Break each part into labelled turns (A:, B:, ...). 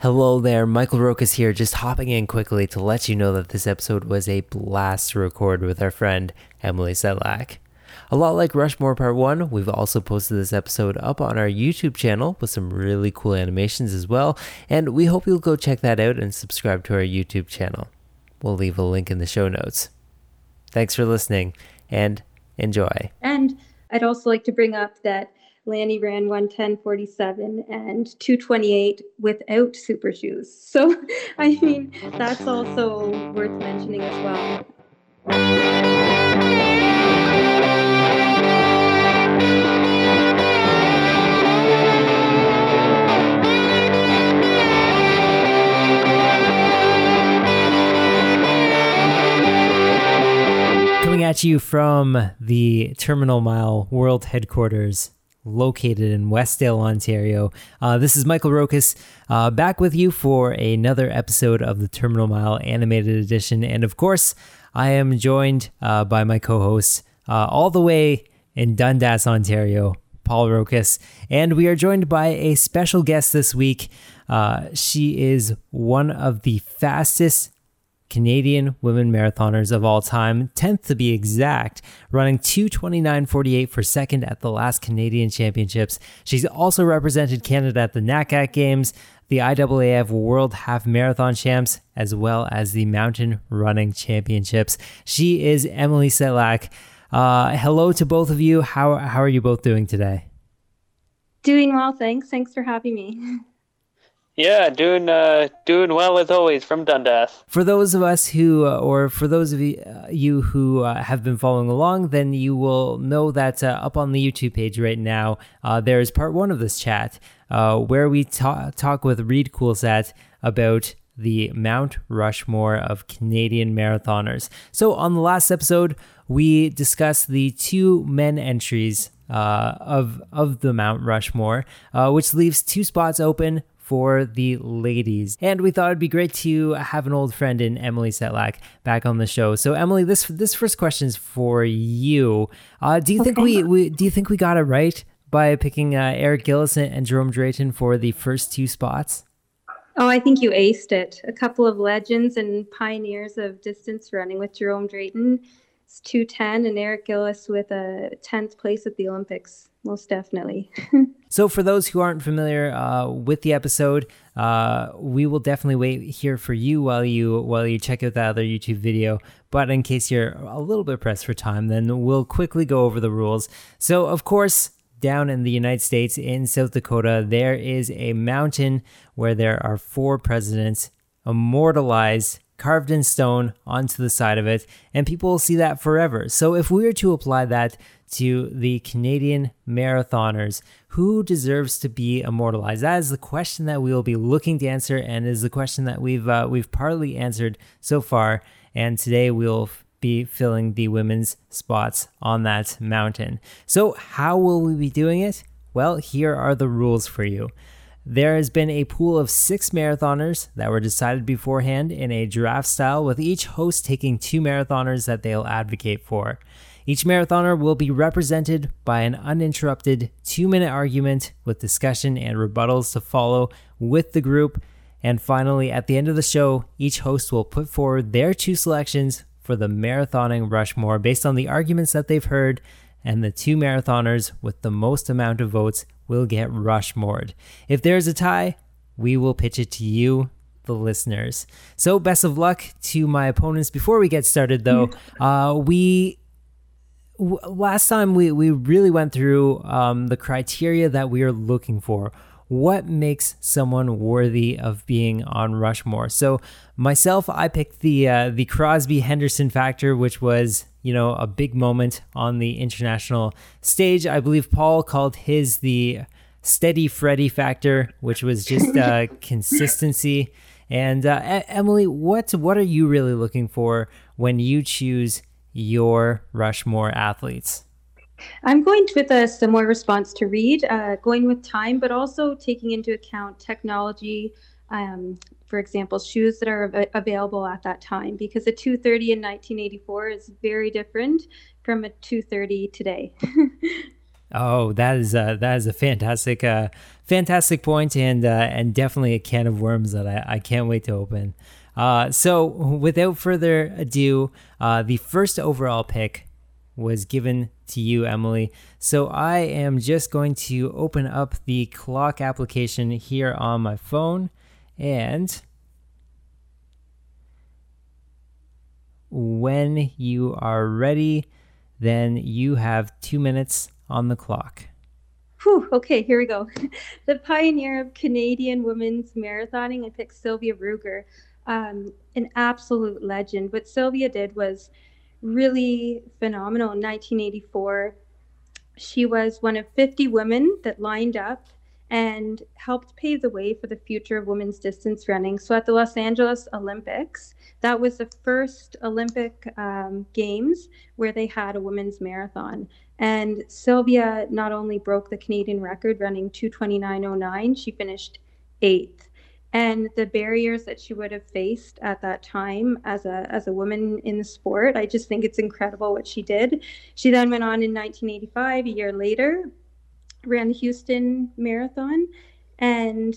A: Hello there, Michael Rokas here, just hopping in quickly to let you know that this episode was a blast to record with our friend Emily Sedlak. A lot like Rushmore Part 1, we've also posted this episode up on our YouTube channel with some really cool animations as well, and we hope you'll go check that out and subscribe to our YouTube channel. We'll leave a link in the show notes. Thanks for listening and enjoy.
B: And I'd also like to bring up that Lanni ran 110.47 and 228 without super shoes. So, I mean, that's also worth mentioning as well.
A: Coming at you from the Terminal Mile World Headquarters located in Westdale, Ontario. Uh, this is Michael Rokas uh, back with you for another episode of the Terminal Mile Animated Edition. And of course, I am joined uh, by my co host uh, all the way in Dundas, Ontario, Paul Rokas. And we are joined by a special guest this week. Uh, she is one of the fastest Canadian women marathoners of all time, 10th to be exact, running 229.48 for second at the last Canadian Championships. She's also represented Canada at the NACAC Games, the IAAF World Half Marathon Champs, as well as the Mountain Running Championships. She is Emily Sedlak. Uh, hello to both of you. How, how are you both doing today?
B: Doing well, thanks. Thanks for having me.
C: Yeah, doing uh, doing well as always from Dundas.
A: For those of us who, uh, or for those of you, uh, you who uh, have been following along, then you will know that uh, up on the YouTube page right now, uh, there is part one of this chat where we ta- talk with Reid Coolsaet about the Mount Rushmore of Canadian marathoners. So on the last episode, we discussed the two men entries uh, of of the Mount Rushmore, uh, which leaves two spots open for the ladies. And we thought it'd be great to have an old friend in Emily Sedlak back on the show. So Emily, this this first question is for you. Uh, do you think we, we do you think we got it right by picking uh, Eric Gillis and Jerome Drayton for the first two spots?
B: Oh, I think you aced it. A couple of legends and pioneers of distance running with Jerome Drayton. It's 210 and Eric Gillis with a 10th place at the Olympics most definitely.
A: so, for those who aren't familiar uh, with the episode, uh, we will definitely wait here for you while you while you check out that other YouTube video. But in case you're a little bit pressed for time, then we'll quickly go over the rules. So, of course, down in the United States in South Dakota, there is a mountain where there are four presidents immortalized carved in stone onto the side of it, and people will see that forever. So, if we were to apply that to the Canadian marathoners. Who deserves to be immortalized? That is the question that we will be looking to answer, and is the question that we've uh, we've partly answered so far. And today we'll be filling the women's spots on that mountain. So, how will we be doing it? Well, here are the rules for you. There has been a pool of six marathoners that were decided beforehand in a draft style, with each host taking two marathoners that they'll advocate for. Each marathoner will be represented by an uninterrupted two minute argument with discussion and rebuttals to follow with the group. And finally, at the end of the show, each host will put forward their two selections for the marathoning Rushmore based on the arguments that they've heard, and the two marathoners with the most amount of votes will get Rushmored. If there's a tie, we will pitch it to you, the listeners. So, best of luck to my opponents. Before we get started, though, uh, we last time we, we really went through um, the criteria that we are looking for. What makes someone worthy of being on Rushmore? So myself, I picked the uh, the Crosby Henderson factor, which was you know a big moment on the international stage. I believe Paul called his the steady Freddy factor, which was just uh, consistency. And uh, Emily, what what are you really looking for when you choose your Rushmore athletes?
B: I'm going with a similar response to Reid, uh, going with time, but also taking into account technology. Um, for example, shoes that are av- available at that time, because a 230 in 1984 is very different from a 230 today.
A: Oh, that is a, that is a fantastic uh, fantastic point and uh, and definitely a can of worms that I, I can't wait to open. Uh, so without further ado, uh, the first overall pick was given to you, Emily. So I am just going to open up the clock application here on my phone and when you are ready, then you have two minutes on the clock.
B: Whew, okay, here we go. the pioneer of Canadian women's marathoning, I picked Sylvia Ruegger, um, an absolute legend. What Sylvia did was really phenomenal in 1984. She was one of 50 women that lined up and helped pave the way for the future of women's distance running. So at the Los Angeles Olympics, that was the first Olympic um, Games where they had a women's marathon. And Sylvia not only broke the Canadian record running 229.09, she finished eighth. And the barriers that she would have faced at that time as a, as a woman in the sport, I just think it's incredible what she did. She then went on in 1985, a year later, ran the Houston Marathon, and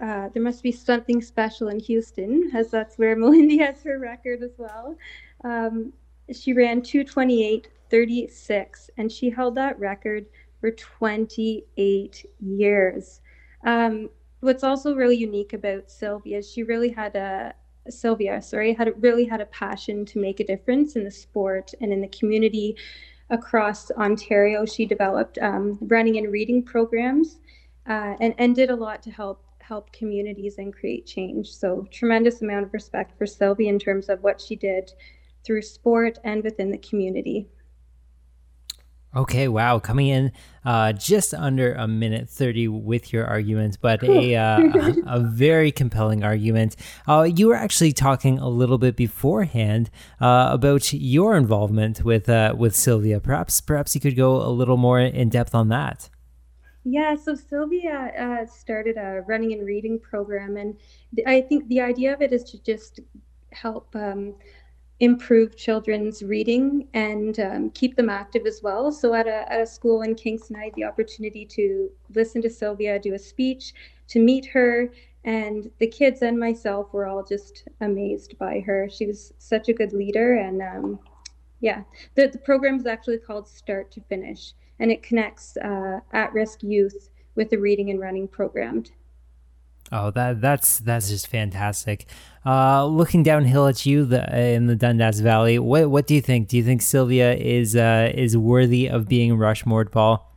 B: uh, there must be something special in Houston, as that's where Malindi has her record as well. Um, she ran 228.36, and she held that record for 28 years. Um, what's also really unique about Sylvia, she really had a Sylvia, sorry, had really had a passion to make a difference in the sport and in the community across Ontario. She developed um, running and reading programs uh, and, and did a lot to help help communities and create change. So tremendous amount of respect for Sylvia in terms of what she did through sport and within the community.
A: Okay, wow, coming in uh, just under a minute 30 with your arguments, but a, uh, a, very compelling argument. Uh, you were actually talking a little bit beforehand uh, about your involvement with uh, with Sylvia. Perhaps perhaps you could go a little more in depth on that.
B: Yeah, so Sylvia uh, started a running and reading program, and I think the idea of it is to just help um, improve children's reading and um, keep them active as well. So at a, at a school in Kingston, I had the opportunity to listen to Sylvia do a speech, to meet her, and the kids and myself were all just amazed by her. She was such a good leader, and um, yeah, the, the program is actually called Start to Finish, and it connects uh, at-risk youth with the reading and running program.
A: Oh, that that's that's just fantastic. Uh, looking downhill at you the, in the Dundas Valley, what what do you think? Do you think Sylvia is uh, is worthy of being Rushmore, Paul?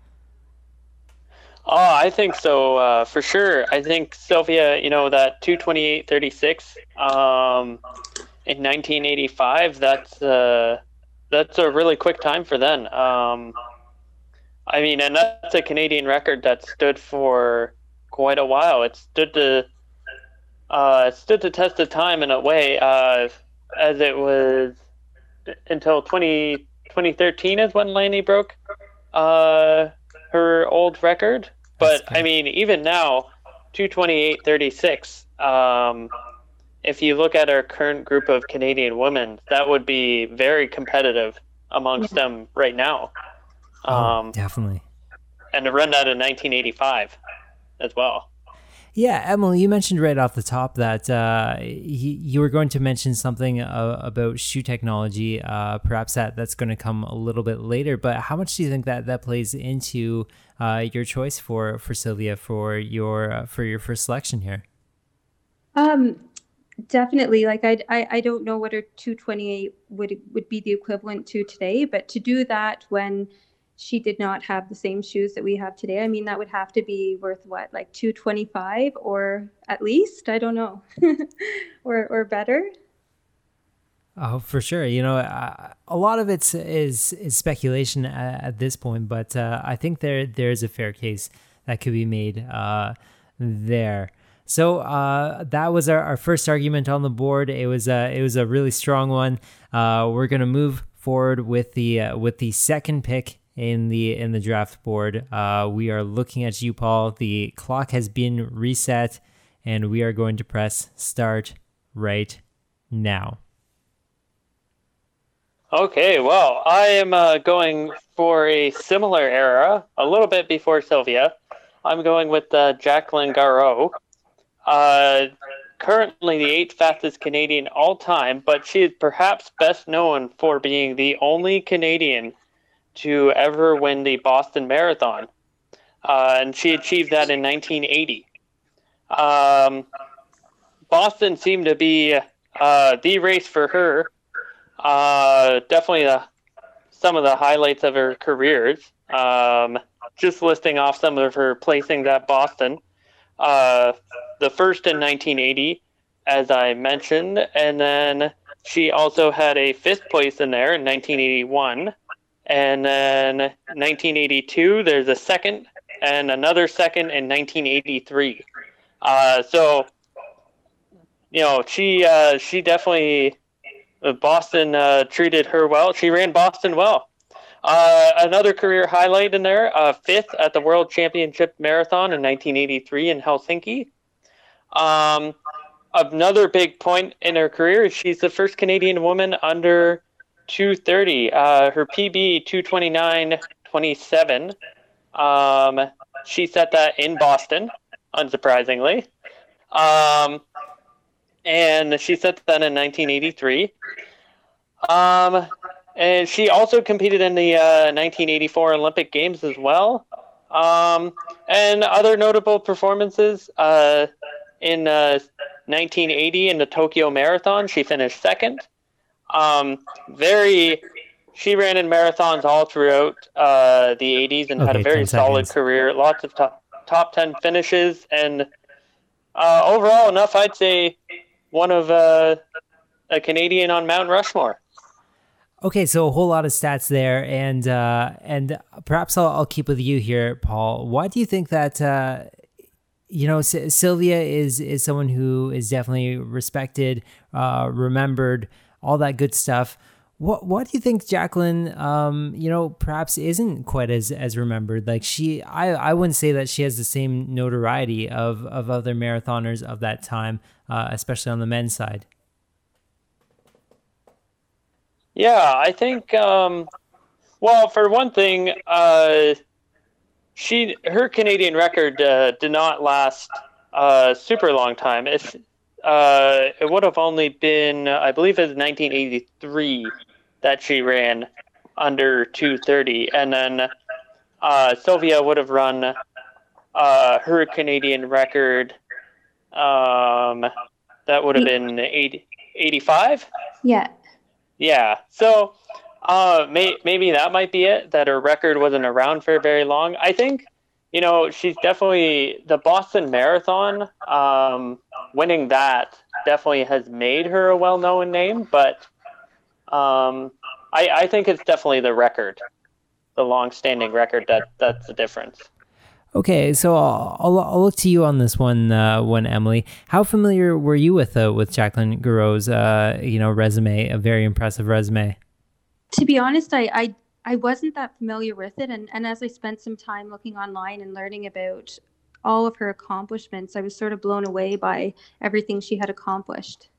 C: Oh, I think so uh, for sure. I think Sylvia, you know, that two twenty eight thirty six um, in nineteen eighty five. That's uh, that's a really quick time for then. Um, I mean, and that's a Canadian record that stood for quite a while. It stood to uh, stood the test of time in a way, uh, as it was until 20, 2013 is when Lanni broke uh, her old record. But I mean, even now, 228.36. Um, if you look at our current group of Canadian women, that would be very competitive amongst them right now.
A: Oh, um, oh, definitely.
C: And to run that in 1985 as well.
A: Yeah, Emily, you mentioned right off the top that uh, he, you were going to mention something uh, about shoe technology. Uh, perhaps that that's going to come a little bit later. But how much do you think that that plays into uh, your choice for for Sylvia for your uh, for your first selection here?
B: Um, definitely. Like I, I, I don't know what a two twenty eight would would be the equivalent to today, but to do that when she did not have the same shoes that we have today. I mean, that would have to be worth what, like 225 or at least, I don't know, or or better.
A: Oh, for sure. You know, uh, a lot of it is is speculation at, at this point, but uh, I think there there is a fair case that could be made uh, there. So uh, that was our, our first argument on the board. It was a it was a really strong one. Uh, we're gonna move forward with the uh, with the second pick in the in the draft board. Uh, we are looking at you, Paul. The clock has been reset, and we are going to press start right now.
C: Okay, well, I am uh, going for a similar era, a little bit before Sylvia. I'm going with uh, Jacqueline Gareau. Uh, currently the eighth fastest Canadian all time, but she is perhaps best known for being the only Canadian to ever win the Boston Marathon. Uh, and she achieved that in 1980. Um, Boston seemed to be uh, the race for her. Uh, definitely the, some of the highlights of her careers. Um, just listing off some of her placings at Boston. Uh, the first in 1980, as I mentioned, and then she also had a fifth place in there in 1981. And then 1982, there's a second and another second in 1983. Uh, so, you know, she uh, she definitely uh, Boston uh, treated her well. She ran Boston well. Uh, another career highlight in there, uh, fifth at the World Championship Marathon in 1983 in Helsinki. Um, another big point in her career is she's the first Canadian woman under 230. Uh, her PB 229.27. Um, she set that in Boston, unsurprisingly. Um, and she set that in 1983. Um, and she also competed in the uh, 1984 Olympic Games as well. Um, and other notable performances uh, in uh, 1980 in the Tokyo Marathon, she finished second. Um, very, she ran in marathons all throughout uh, the 80s and okay, had a very solid career. Lots of top top 10 finishes, and uh, overall enough, I'd say one of uh, a Canadian on Mount Rushmore.
A: Okay, so a whole lot of stats there, and uh, and perhaps I'll, I'll keep with you here, Paul. Why do you think that uh, you know S- Sylvia is is someone who is definitely respected, uh, remembered, all that good stuff? What what do you think Jacqueline um you know perhaps isn't quite as as remembered like she I I wouldn't say that she has the same notoriety of of other marathoners of that time uh, especially on the men's side.
C: Yeah, I think um well for one thing uh she her Canadian record uh, did not last a uh, super long time. If uh, it would have only been, I believe, was 1983 that she ran under 230, and then uh, Sylvia would have run uh, her Canadian record. Um, that would have been 80, 85.
B: Yeah.
C: Yeah. So uh, may, maybe that might be it. That her record wasn't around for very long. I think you know she's definitely the Boston Marathon. Um, winning that definitely has made her a well-known name, but um, I, I think it's definitely the record, the long-standing record that that's the difference.
A: Okay, so I'll, I'll, I'll look to you on this one, uh, one Emily. How familiar were you with uh, with Jacqueline Gareau's uh, you know resume? A very impressive resume.
B: To be honest, I, I I wasn't that familiar with it, and and as I spent some time looking online and learning about all of her accomplishments, I was sort of blown away by everything she had accomplished.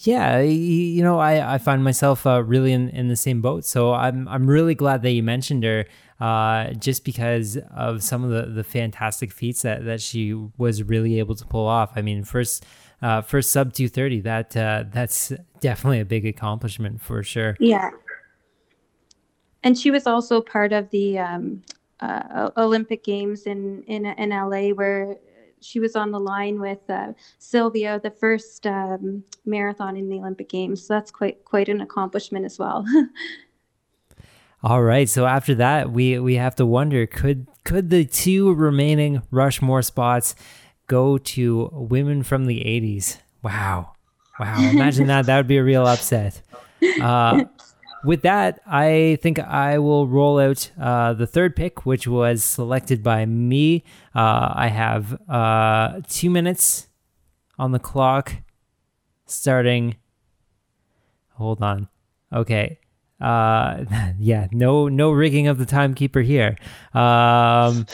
A: Yeah, you know, I, I find myself uh, really in, in the same boat. So I'm I'm really glad that you mentioned her, uh, just because of some of the, the fantastic feats that, that she was really able to pull off. I mean, first uh, first sub two thirty, that uh, that's definitely a big accomplishment for sure.
B: Yeah, and she was also part of the um, uh, Olympic Games in in in LA, where she was on the line with uh, Sylvia, the first um, marathon in the Olympic Games. So that's quite quite an accomplishment as well.
A: All right. So after that, we we have to wonder could could the two remaining Rushmore spots go to women from the 80s? Wow. Wow. Imagine that. That would be a real upset. Uh, with that, I think I will roll out uh, the third pick, which was selected by me. Uh, I have uh, two minutes on the clock starting. Hold on. Okay. Uh, yeah, no, no rigging of the timekeeper here. Um,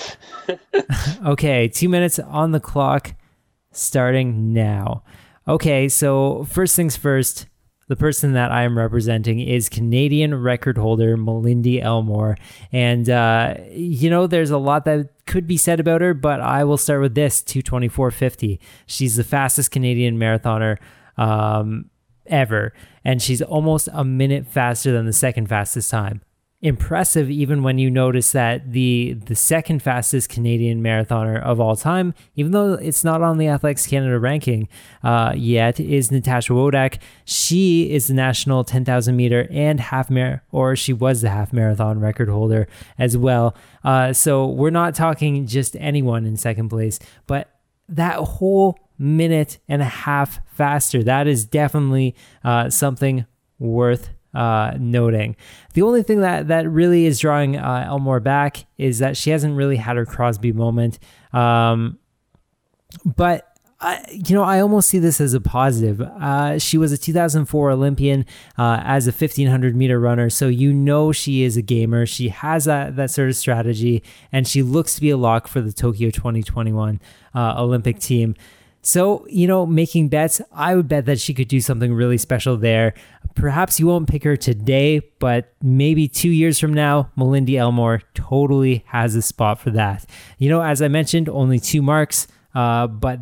A: okay, two minutes on the clock starting now. Okay, so first things first. The person that I am representing is Canadian record holder Malindi Elmore. And, uh, you know, there's a lot that could be said about her, but I will start with this 224.50. She's the fastest Canadian marathoner um, ever, and she's almost a minute faster than the second fastest time impressive even when you notice that the the second fastest Canadian marathoner of all time, even though it's not on the Athletics Canada ranking uh, yet, is Natasha Wodak. She is the national 10,000 meter and half mar or she was the half marathon record holder as well. Uh, so we're not talking just anyone in second place, but that whole minute and a half faster. That is definitely uh, something worth uh, noting. The only thing that that really is drawing uh, Elmore back is that she hasn't really had her Crosby moment. Um, but I, you know, I almost see this as a positive. Uh, she was a 2004 Olympian uh, as a 1500 meter runner, so you know she is a gamer. She has that that sort of strategy, and she looks to be a lock for the Tokyo 2021 uh, Olympic team. So, you know, making bets, I would bet that she could do something really special there. Perhaps you won't pick her today, but maybe two years from now, Malindi Elmore totally has a spot for that. You know, as I mentioned, only two marks, uh, but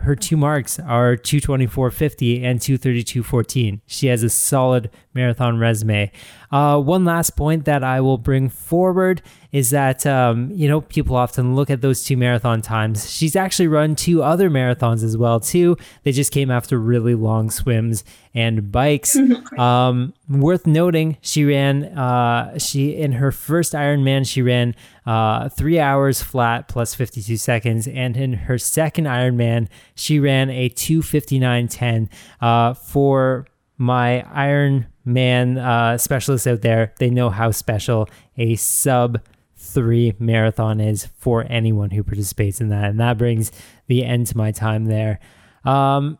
A: her two marks are 224.50 and 232.14. She has a solid marathon resume. Uh, one last point that I will bring forward is that, um, you know, people often look at those two marathon times. She's actually run two other marathons as well, too. They just came after really long swims and bikes. um, worth noting, she ran, uh, she, in her first Ironman, she ran uh, three hours flat plus 52 seconds. And in her second Ironman, she ran a 259.10 uh, for my Iron Man uh, specialists out there. They know how special a sub three marathon is for anyone who participates in that. And that brings the end to my time there. Um,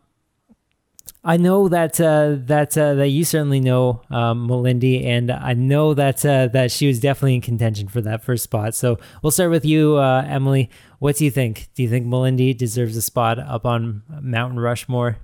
A: I know that uh, that uh, that you certainly know um, Malindi, and I know that uh, that she was definitely in contention for that first spot. So we'll start with you, uh, Emily. What do you think? Do you think Malindi deserves a spot up on Mountain Rushmore?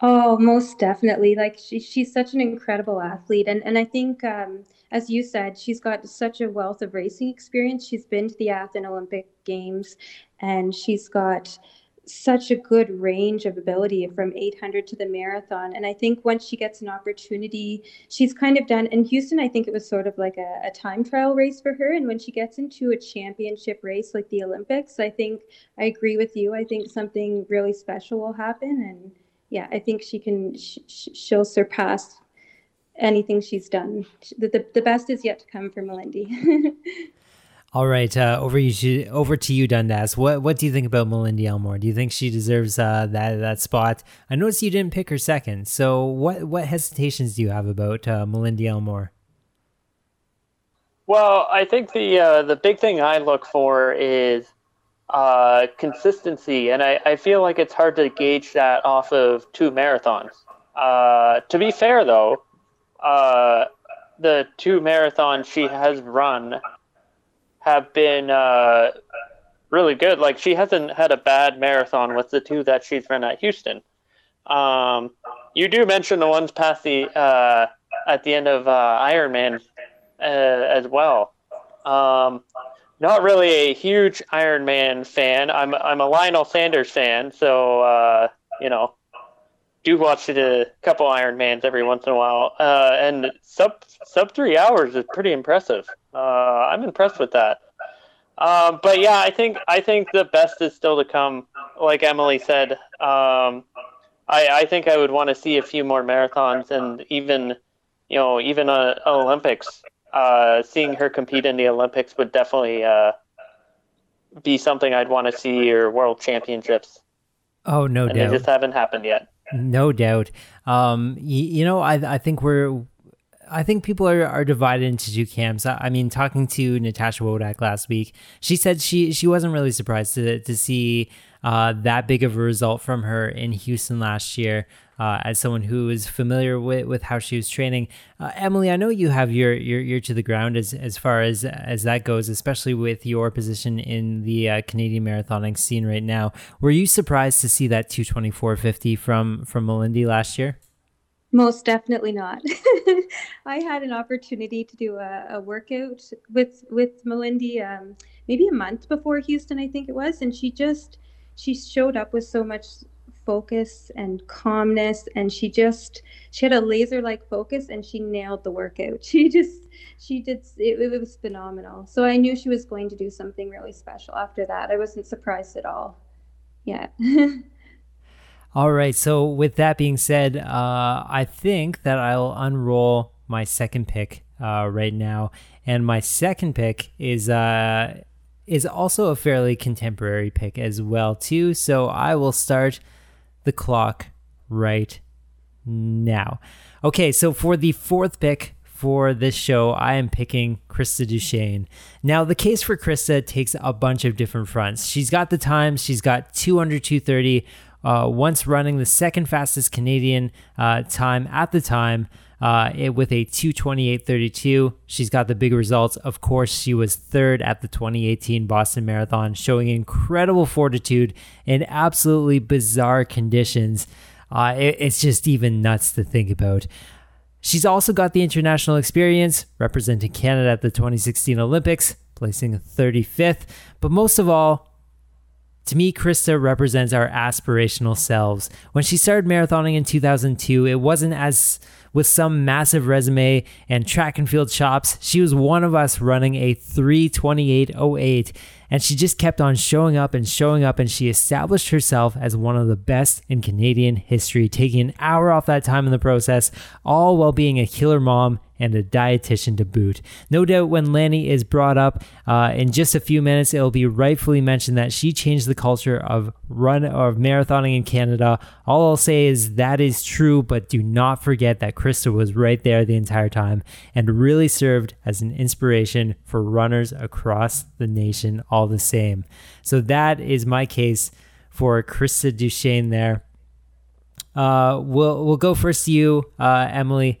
B: Oh, most definitely. Like she, she's such an incredible athlete, and and I think, um, as you said, she's got such a wealth of racing experience. She's been to the Athens Olympic Games, and she's got such a good range of ability from 800 to the marathon. And I think once she gets an opportunity, she's kind of done. In Houston, I think it was sort of like a, a time trial race for her. And when she gets into a championship race like the Olympics, I think I agree with you. I think something really special will happen and yeah, I think she can. Sh- she'll surpass anything she's done. The, the, the best is yet to come for Malindi.
A: All right, uh, over you over to you, Dundas. What what do you think about Malindi Elmore? Do you think she deserves uh, that that spot? I noticed you didn't pick her second. So what what hesitations do you have about uh, Malindi Elmore?
C: Well, I think the uh, the big thing I look for is uh, consistency, and I, I feel like it's hard to gauge that off of two marathons. Uh, to be fair, though, uh, the two marathons she has run have been uh, really good. Like she hasn't had a bad marathon with the two that she's run at Houston. Um, you do mention the ones past the uh, at the end of uh, Ironman uh, as well. Um, not really a huge Iron Man fan. I'm I'm a Lionel Sanders fan, so uh, you know, do watch a couple Iron Mans every once in a while. Uh, and sub sub three hours is pretty impressive. Uh, I'm impressed with that. Um, but yeah, I think I think the best is still to come. Like Emily said, um, I I think I would want to see a few more marathons and even you know even a, a Olympics uh, seeing her compete in the Olympics would definitely uh, be something I'd want to see or World Championships.
A: Oh no
C: and
A: doubt.
C: They just haven't happened yet.
A: No doubt. Um, you, you know, I I think we're. I think people are, are divided into two camps. I, I mean, talking to Natasha Wodak last week, she said she she wasn't really surprised to to see uh, that big of a result from her in Houston last year uh, as someone who is familiar with, with how she was training. Uh, Emily, I know you have your, your ear to the ground as, as far as as that goes, especially with your position in the uh, Canadian marathoning scene right now. Were you surprised to see that 224.50 from from Malindi last year?
B: Most definitely not. I had an opportunity to do a, a workout with with Malindi um, maybe a month before Houston, I think it was, and she just she showed up with so much focus and calmness, and she just she had a laser like focus, and she nailed the workout. She just she did it, it was phenomenal. So I knew she was going to do something really special after that. I wasn't surprised at all. Yeah.
A: All right. So, with that being said, uh, I think that I'll unroll my second pick uh, right now, and my second pick is uh, is also a fairly contemporary pick as well too. So, I will start the clock right now. Okay. So, for the fourth pick for this show, I am picking Krista Duchene. Now, the case for Krista takes a bunch of different fronts. She's got the time, she's got 200, 230 uh, once running the second fastest Canadian uh, time at the time. Uh, it, with a 228.32. She's got the big results. Of course, she was third at the 2018 Boston Marathon, showing incredible fortitude in absolutely bizarre conditions. Uh, it, it's just even nuts to think about. She's also got the international experience, representing Canada at the 2016 Olympics, placing 35th. But most of all, to me, Krista represents our aspirational selves. When she started marathoning in 2002, it wasn't as with some massive resume and track and field chops. She was one of us running a 328.08 and she just kept on showing up and showing up and she established herself as one of the best in Canadian history, taking an hour off that time in the process, all while being a killer mom and a dietitian to boot. No doubt when Lanni is brought up uh, in just a few minutes, it'll be rightfully mentioned that she changed the culture of run of marathoning in Canada. All I'll say is that is true, but do not forget that Krista was right there the entire time and really served as an inspiration for runners across the nation all the same. So that is my case for Krista Duchene there. Uh, we'll we'll go first to you, uh, Emily.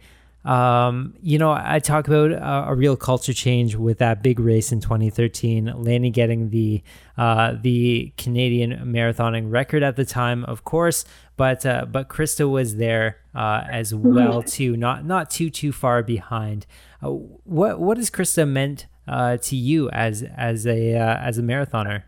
A: Um, you know, I talk about a, a, real culture change with that big race in 2013. Lanni getting the uh, the Canadian marathoning record at the time, of course, but uh, but Krista was there uh, as well too, not not too too far behind. Uh, what what has Krista meant uh, to you as as a uh, as a marathoner?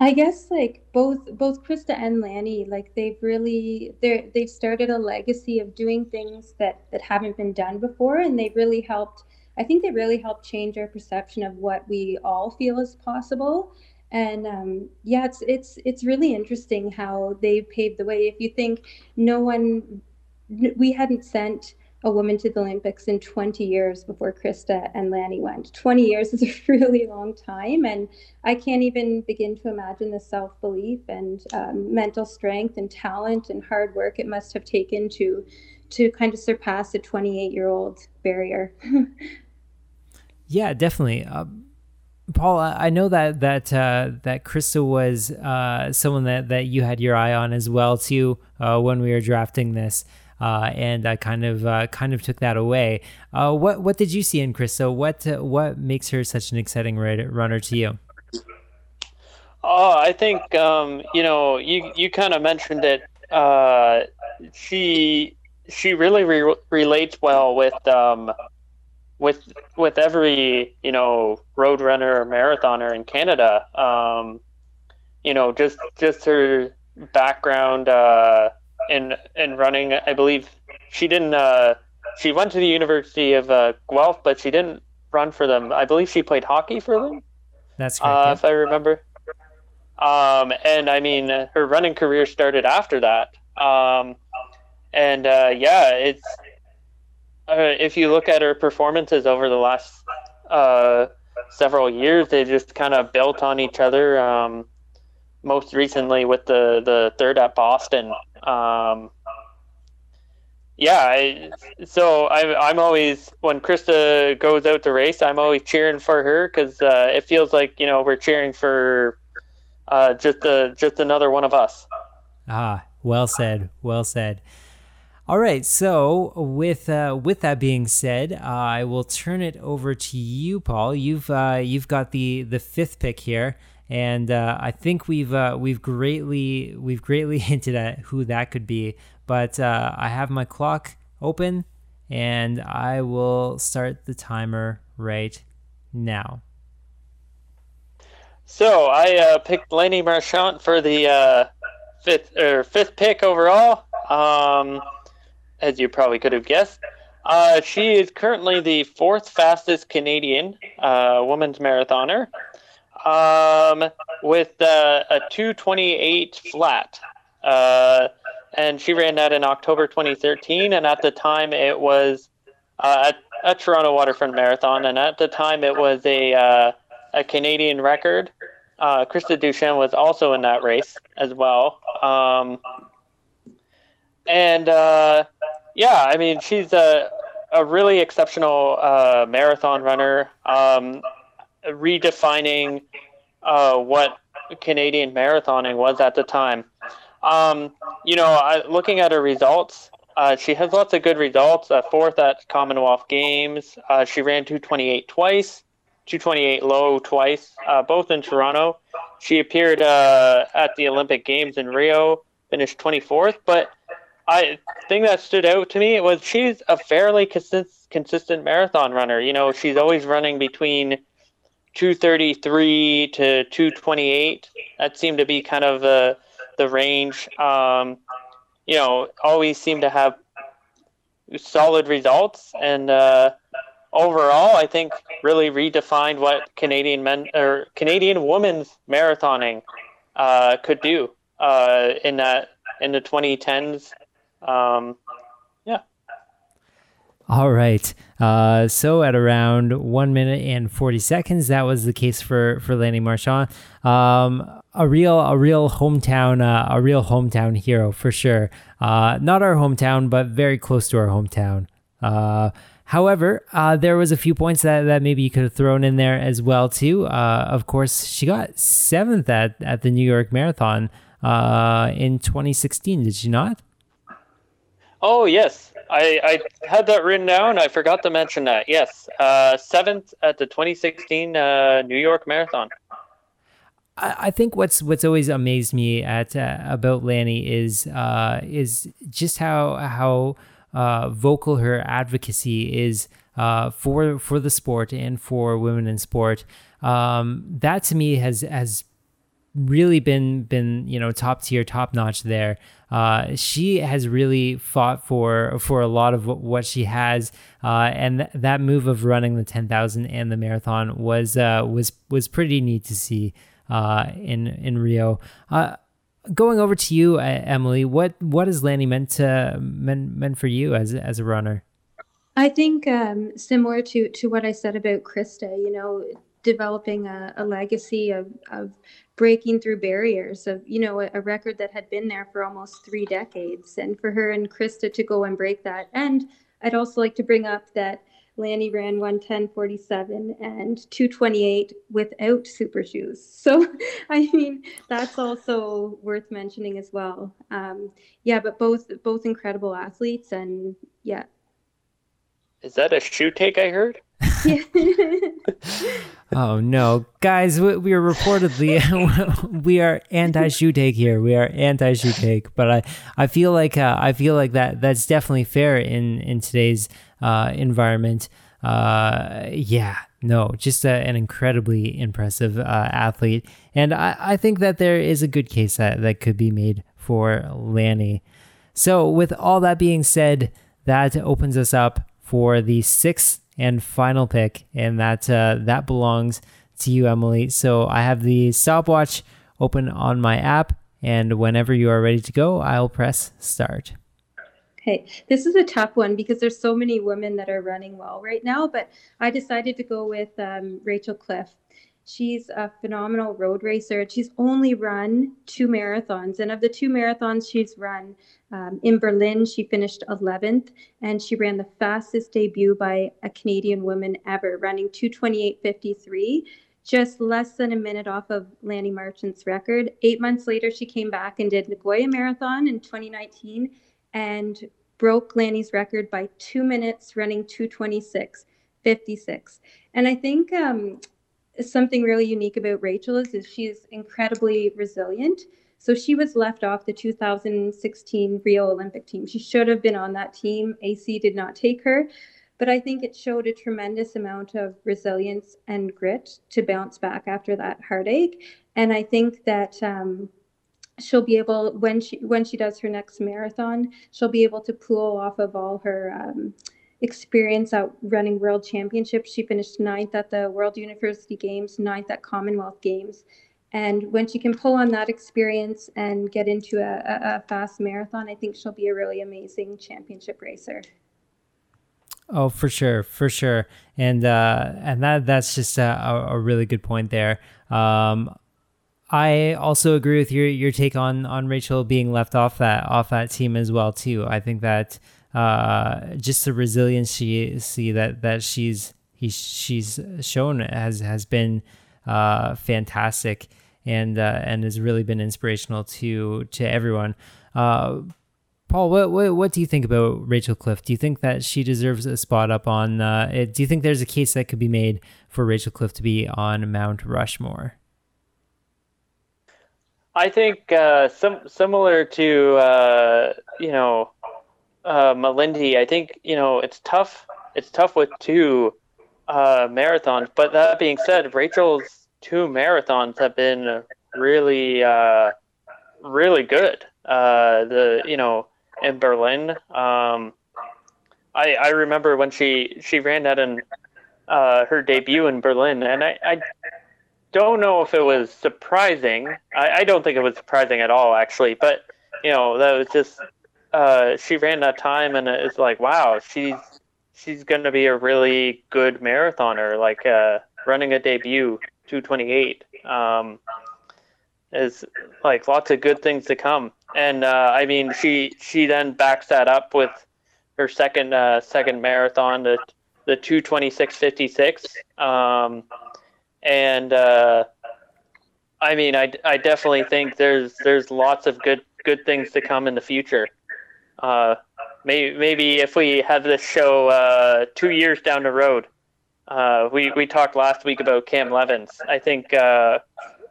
B: I guess like both both Krista and Lanni, like they've really they they've started a legacy of doing things that that haven't been done before, and they've really helped. I think they really helped change our perception of what we all feel is possible. And um, yeah, it's it's it's really interesting how they paved the way. If you think no one, we hadn't sent a woman to the Olympics in 20 years before Krista and Lanni went. 20 years is a really long time, and I can't even begin to imagine the self belief and um, mental strength and talent and hard work it must have taken to to kind of surpass a 28 year old barrier.
A: yeah, definitely. Uh, Paul, I know that that uh, that Krista was uh, someone that, that you had your eye on as well too uh, when we were drafting this and I kind of uh, kind of took that away. Uh, what what did you see in Krista? What uh, what makes her such an exciting runner to you?
C: Oh, I think um, you know you you kind of mentioned it. Uh, she she really re- relates well with um, with with every you know road runner or marathoner in Canada. Um, you know, just just her background. Uh, in in running. I believe she didn't. Uh, she went to the University of uh, Guelph, but she didn't run for them. I believe she played hockey for them.
A: That's correct. Uh.
C: If I remember. Um, and I mean, her running career started after that. Um, and uh, yeah, it's uh, if you look at her performances over the last uh, several years, they just kind of built on each other. Um, most recently with the the third at Boston. Um, yeah, I, so I, I'm always when Krista goes out to race, I'm always cheering for her because uh, it feels like you know we're cheering for uh, just a, just another one of us.
A: Ah, well said, well said. All right, so with uh, with that being said, uh, I will turn it over to you, Paul. You've uh, you've got the the fifth pick here and uh, I think we've uh, we've greatly we've greatly hinted at who that could be. But uh, I have my clock open, and I will start the timer right now.
C: So I uh, picked Lanni Marchant for the uh, fifth or fifth pick overall. Um, as you probably could have guessed, uh, she is currently the fourth fastest Canadian uh, women's marathoner, um, with uh, a 228 flat. Uh, and she ran that in October 2013, and at the time it was at a Toronto Waterfront Marathon, and at the time it was a a Canadian record. Uh, Krista Duchene was also in that race as well. Um, and uh, yeah, I mean, she's a, a really exceptional uh, marathon runner, um, redefining uh, what Canadian marathoning was at the time. Um, you know, I, looking at her results, uh, she has lots of good results. Uh, fourth at Commonwealth Games. Uh, she ran 228 twice. 228 low twice, uh, both in Toronto. She appeared uh, at the Olympic Games in Rio, finished 24th. But I thing that stood out to me was she's a fairly consist- consistent marathon runner. You know, she's always running between 233 to 228. That seemed to be kind of the the range. Um, you know, always seem to have solid results and. Uh, overall, I think really redefined what Canadian men or Canadian women's marathoning uh, could do uh, in that in the 2010s. Um.
A: All right. Uh, so at around one minute and 40 seconds, that was the case for for Lanni Marchant. Um, a real a real hometown uh, a real hometown hero for sure. Uh, not our hometown, but very close to our hometown. Uh, However, uh, there was a few points that, that maybe you could have thrown in there as well too. Uh, of course, she got seventh at, at the New York Marathon in 2016. Did she not?
C: Oh yes, I, I had that written down. I forgot to mention that. Yes, uh, seventh at the 2016 uh, New York Marathon.
A: I think what's what's always amazed me at uh, about Lanni is is just how how uh, vocal her advocacy is uh, for for the sport and for women in sport. Um, that to me has has really been been you know top tier, top notch there. Uh, she has really fought for for a lot of what she has, uh, and th- that move of running the ten thousand and the marathon was uh, was was pretty neat to see uh, in in Rio. Uh, going over to you, Emily, what what has Lanni meant to meant meant for you as as a runner?
B: I think um, similar to to what I said about Krista, you know, developing a, a legacy of of breaking through barriers of you know a, a, record that had been there for almost three decades, and for her and Krista to go and break that. And I'd also like to bring up that Lanni ran 110.47 and 228 without super shoes. So, I mean, that's also worth mentioning as well. Um, yeah, but both both incredible athletes, and yeah.
C: Is that a shoe take I heard?
A: oh no, guys, we, we are reportedly we are anti take here. We are anti take, but I I feel like uh, I feel like that that's definitely fair in in today's uh, environment. Uh, yeah, no, just a, an incredibly impressive uh, athlete, and I I think that there is a good case that that could be made for Lanni. So with all that being said, that opens us up for the sixth and final pick, and that uh, that belongs to you, Emily. So I have the stopwatch open on my app, and whenever you are ready to go, I'll press start.
B: Okay, this is a tough one because there's so many women that are running well right now, but I decided to go with um, Rachel Cliff. She's a phenomenal road racer. She's only run two marathons. And of the two marathons she's run, um, in Berlin, she finished 11th and she ran the fastest debut by a Canadian woman ever, running 228.53, just less than a minute off of Lanni Marchant's record. Eight months later, she came back and did Nagoya Marathon in 2019 and broke Lanni's record by two minutes, running 226.56. And I think um, something really unique about Rachel is, is she's incredibly resilient. So she was left off the 2016 Rio Olympic team. She should have been on that team. AC did not take her. But I think it showed a tremendous amount of resilience and grit to bounce back after that heartache. And I think that um, she'll be able when she when she does her next marathon, she'll be able to pull off of all her um, experience at running world championships. She finished ninth at the World University Games, ninth at Commonwealth Games. And when she can pull on that experience and get into a, a, fast marathon, I think she'll be a really amazing championship racer.
A: Oh, for sure, for sure, and uh, and that that's just a, a really good point there. Um, I also agree with your your take on on Rachel being left off that off that team as well too. I think that uh, just the resilience she see that that she's he, she's shown has has been uh, fantastic and uh, and has really been inspirational to to everyone. Uh, Paul, what, what, what do you think about Rachel Cliff? Do you think that she deserves a spot up on? Uh, it, do you think there's a case that could be made for Rachel Cliff to be on Mount Rushmore?
C: I think uh, similar to uh, you know uh. I think you know it's tough. It's tough with two uh, marathons. But that being said, Rachel's two marathons have been really, uh, really good. Uh, the you know in Berlin. Um, I I remember when she she ran that in uh, her debut in Berlin, and I, I don't know if it was surprising. I, I don't think it was surprising at all, actually. But you know, that was just uh, she ran that time, and it's like, wow, she's she's going to be a really good marathoner. Like uh, running a debut 228 um, is like lots of good things to come and uh, I mean, she she then backs that up with her second uh, second marathon, the the two twenty six fifty six, um, and uh, I mean, I, I definitely think there's there's lots of good good things to come in the future. Uh, maybe maybe if we have this show uh, two years down the road, uh, we we talked last week about Cam Levins. I think uh,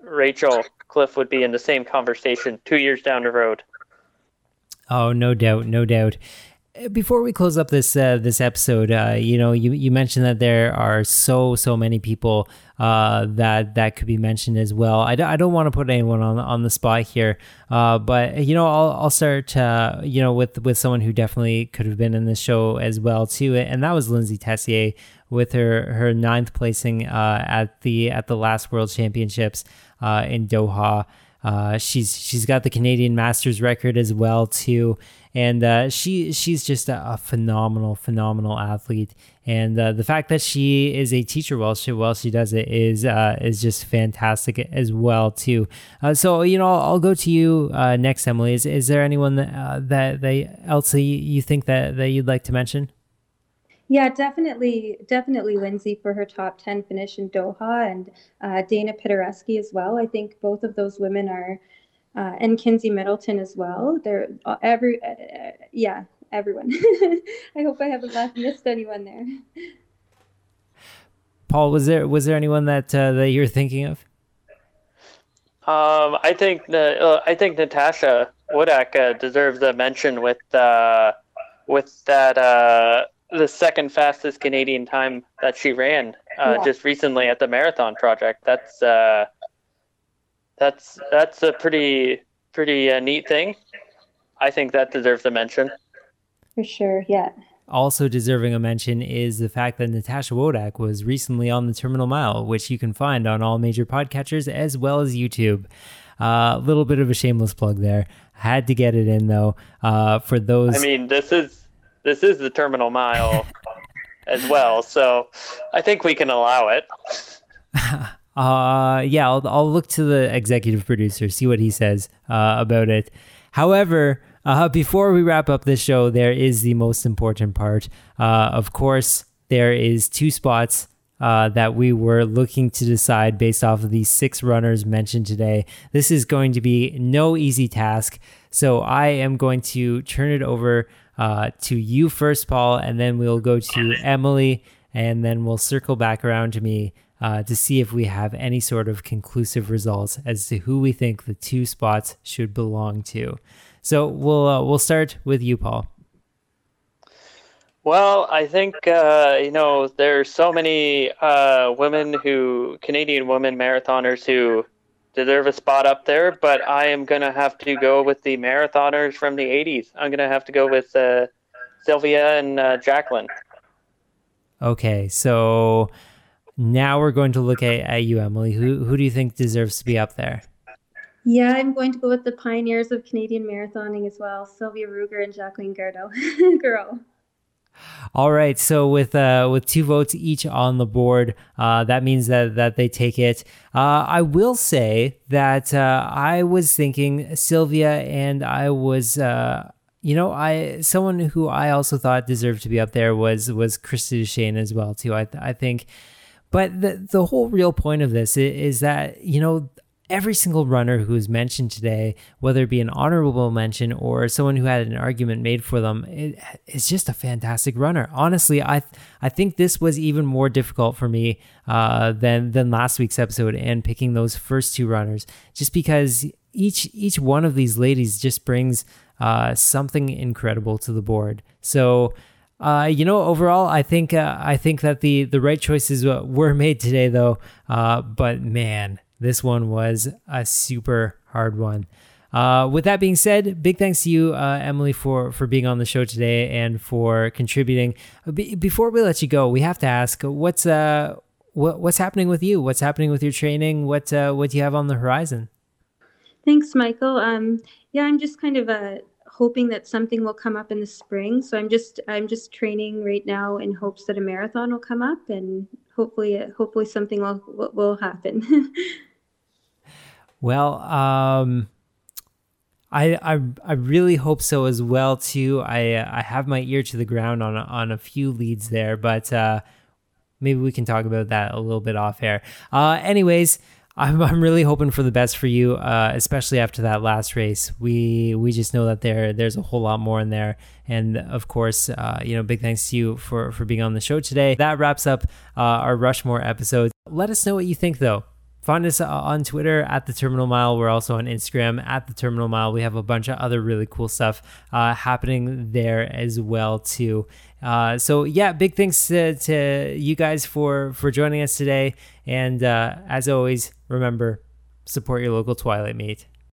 C: Rachel Cliff would be in the same conversation two years down the road.
A: Oh, no doubt, no doubt. Before we close up this uh, this episode, uh, you know, you, you mentioned that there are so so many people uh, that that could be mentioned as well. I d- I don't want to put anyone on on the spot here, uh, but you know, I'll I'll start you know with with someone who definitely could have been in this show as well too, and that was Lyndsay Tessier with her her ninth placing uh, at the at the last World Championships uh, in Doha. Uh, she's she's got the Canadian Masters record as well too, and uh, she she's just a, a, phenomenal phenomenal athlete. And uh, the fact that she is a teacher while she while she does it is uh, is just fantastic as well too. Uh, so you know I'll, I'll, go to you uh, next, Emily. Is is there anyone that that they else you think that that you'd like to mention?
B: Yeah, definitely, definitely Lyndsay for her top 10 finish in Doha and uh, Dayna Pidhoresky as well. I think both of those women are, uh, and Kinsey Middleton as well. They're uh, every, uh, yeah, everyone. I hope I haven't left missed anyone there.
A: Paul, was there was there anyone that uh, that you're thinking of?
C: Um, I think the uh, I think Natasha Wodak deserves a mention with with that the second fastest Canadian time that she ran uh, yeah. just recently at the marathon project. That's uh, that's that's a pretty pretty uh, neat thing. I think that deserves a mention.
B: For sure, yeah.
A: Also deserving a mention is the fact that Natasha Wodak was recently on the Terminal Mile, which you can find on all major podcatchers as well as YouTube. A uh, little bit of a shameless plug there. Had to get it in though. Uh, for those,
C: I mean, this is this is the terminal mile as well, so I think we can allow it.
A: uh, yeah, I'll, I'll look to the executive producer, see what he says uh, about it. However, uh, before we wrap up this show, there is the most important part. Uh, of course, there is two spots uh, that we were looking to decide based off of these six runners mentioned today. This is going to be no easy task. So I am going to turn it over uh, to you first, Paul, and then we'll go to Emily, and then we'll circle back around to me uh, to see if we have any sort of conclusive results as to who we think the two spots should belong to. So we'll uh, we'll start with you, Paul.
C: Well, I think uh, you know there's so many uh, women who Canadian women marathoners who deserve a spot up there, but I am gonna have to go with the marathoners from the '80s. I'm gonna have to go with uh, Sylvia and uh, Jacqueline.
A: Okay, so now we're going to look at, at you, Emily. Who who do you think deserves to be up there?
B: Yeah, I'm going to go with the pioneers of Canadian marathoning as well, Sylvia Ruegger and Jacqueline Gareau. Girl.
A: All right, so with uh, with two votes each on the board, uh, that means that that they take it. Uh, I will say that uh, I was thinking Sylvia, and I was, uh, you know, I someone who I also thought deserved to be up there was was Krista Duchene as well too. I I think, but the the whole real point of this is, is that you know every single runner who was mentioned today, whether it be an honorable mention or someone who had an argument made for them, is just a fantastic runner. Honestly, I I think this was even more difficult for me uh, than than last week's episode and picking those first two runners, just because each each one of these ladies just brings uh, something incredible to the board. So. Uh, you know, overall, I think uh, I think that the the right choices were made today, though. Uh, but man, this one was a super hard one. Uh, with that being said, big thanks to you, uh, Emily, for for being on the show today and for contributing. Be- before we let you go, we have to ask what's uh what, what's happening with you? What's happening with your training? What uh, what do you have on the horizon?
B: Thanks, Michael. Um, yeah, I'm just kind of uh, hoping that something will come up in the spring. So I'm just I'm just training right now in hopes that a marathon will come up, and hopefully hopefully something will will happen.
A: Well, um, I, I I really hope so as well too. I I have my ear to the ground on on a few leads there, but uh, maybe we can talk about that a little bit off air. Uh, anyways, I'm I'm really hoping for the best for you, uh, especially after that last race. We we just know that there there's a whole lot more in there, and of course, uh, you know, big thanks to you for for being on the show today. That wraps up uh, our Rushmore episode. Let us know what you think though. Find us on Twitter at the Terminal Mile. We're also on Instagram at the Terminal Mile. We have a bunch of other really cool stuff uh, happening there as well too. Uh, so yeah, big thanks to, to, you guys for for joining us today. And uh, as always, remember support your local Twilight meet.